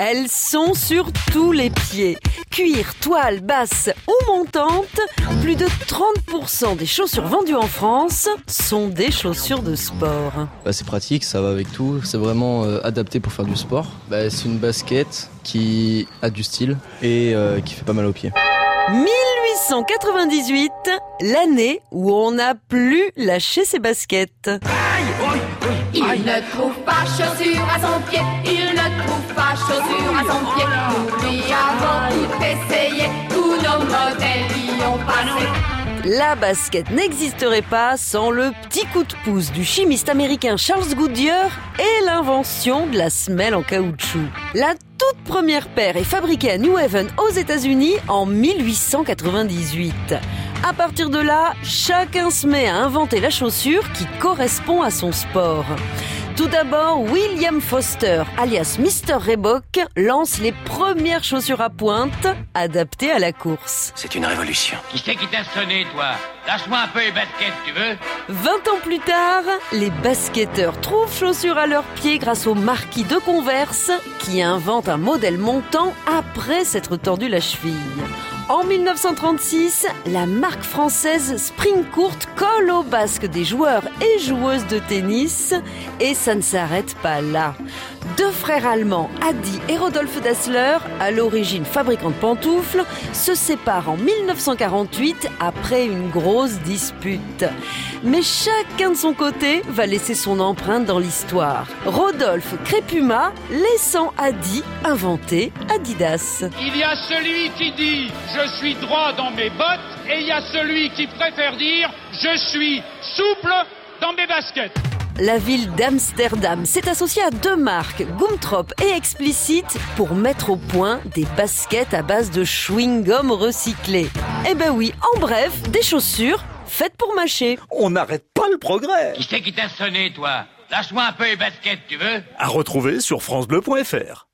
Elles sont sur tous les pieds. Cuir, toile, basse ou montante, plus de 30% des chaussures vendues en France sont des chaussures de sport. Bah, c'est pratique, ça va avec tout. C'est vraiment euh, adapté pour faire du sport. Bah, c'est une basket qui a du style et euh, qui fait pas mal aux pieds. 1898, l'année où on n'a plus lâché ses baskets. Il ne trouve pas chaussures à son pied, il ne trouve pas La basket n'existerait pas sans le petit coup de pouce du chimiste américain Charles Goodyear et l'invention de la semelle en caoutchouc. La toute première paire est fabriquée à New Haven aux États-Unis en 1898. À partir de là, chacun se met à inventer la chaussure qui correspond à son sport. Tout d'abord, William Foster, alias Mr. Reebok, lance les premières chaussures à pointe adaptées à la course. C'est une révolution. Qui c'est qui t'a sonné, toi Lâche-moi un peu les baskets, tu veux 20 ans plus tard, les basketteurs trouvent chaussures à leurs pieds grâce au marquis de Converse qui invente un modèle montant après s'être tordu la cheville. En 1936, la marque française Springcourt colle au basque des joueurs et joueuses de tennis et ça ne s'arrête pas là. Deux frères allemands, Adi et Rodolphe Dassler, à l'origine fabricants de pantoufles, se séparent en 1948 après une grosse dispute. Mais chacun de son côté va laisser son empreinte dans l'histoire. Rodolphe Crépuma laissant Adi inventer Adidas. Il y a celui qui dit je suis droit dans mes bottes et il y a celui qui préfère dire je suis souple dans mes baskets. La ville d'Amsterdam s'est associée à deux marques, Gumtrop et Explicit, pour mettre au point des baskets à base de chewing-gum recyclé. Eh ben oui, en bref, des chaussures faites pour mâcher. On n'arrête pas le progrès. Qui c'est qui t'a sonné, toi? Lâche-moi un peu les baskets, tu veux? À retrouver sur francebleu.fr.